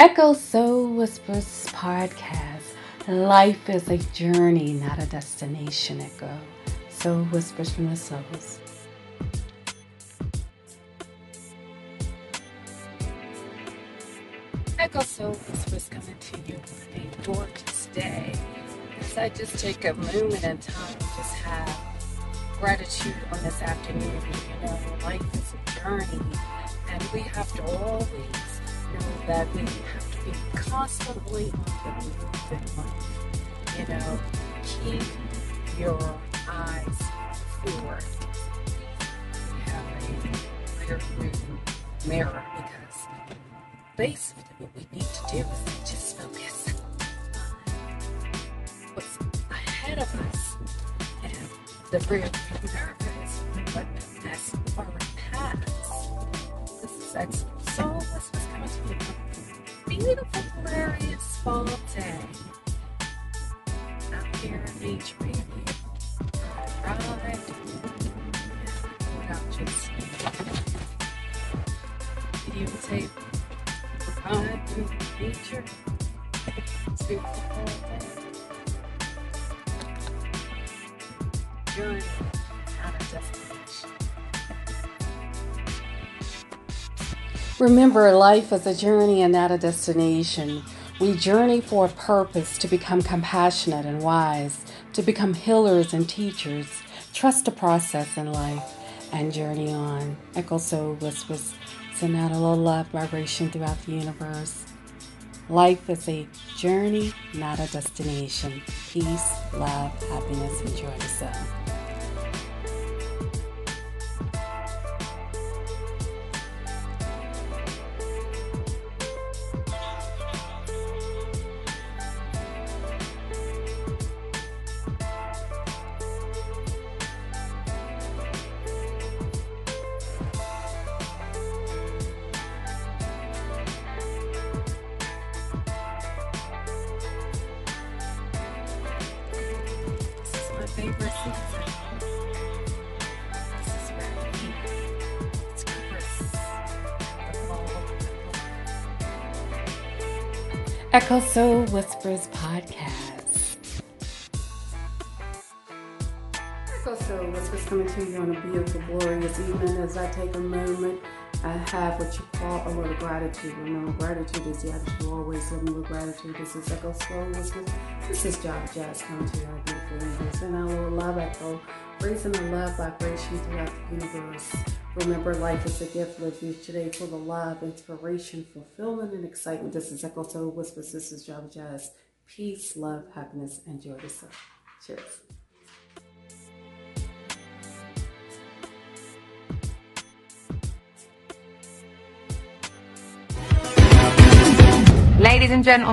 Echo Soul Whispers podcast. Life is a journey, not a destination, Echo. Soul Whispers from the Souls. Echo Soul Whispers coming to you on a gorgeous day. As I just take a moment in time to just have gratitude on this afternoon. You know, life is a journey, and we have to always know that we have to be constantly on the move. You know, keep your eyes forward. Have a clear mirror because basically what we need to do is just focus on what's ahead of us. And the rear mirror is what has already passed. This is excellent. Beautiful, glorious fall day here in Beach Baby. Ride without just videotape, ride through nature. It's beautiful fall day. Remember, life is a journey and not a destination. We journey for a purpose to become compassionate and wise, to become healers and teachers. Trust the process in life and journey on. Echo Soul Whispers send out a little love vibration throughout the universe. Life is a journey, not a destination. Peace, love, happiness, and joy Echo Soul Whispers podcast. Echo Soul Whispers coming to you on a beautiful, glorious evening as I take a moment I have what you call a little gratitude. Remember, gratitude is the attitude always living with gratitude. This is Echo Soul Whispers. This is Java Jazz coming to you, our beautiful universe. And our little love echo, raising the love vibration throughout the universe. Remember, life is a gift. Live each today for the love, inspiration, fulfillment, and excitement. This is Echo Soul Whispers. This is Java Jazz. Peace, love, happiness, and joy to self. Cheers. Ladies and gentlemen,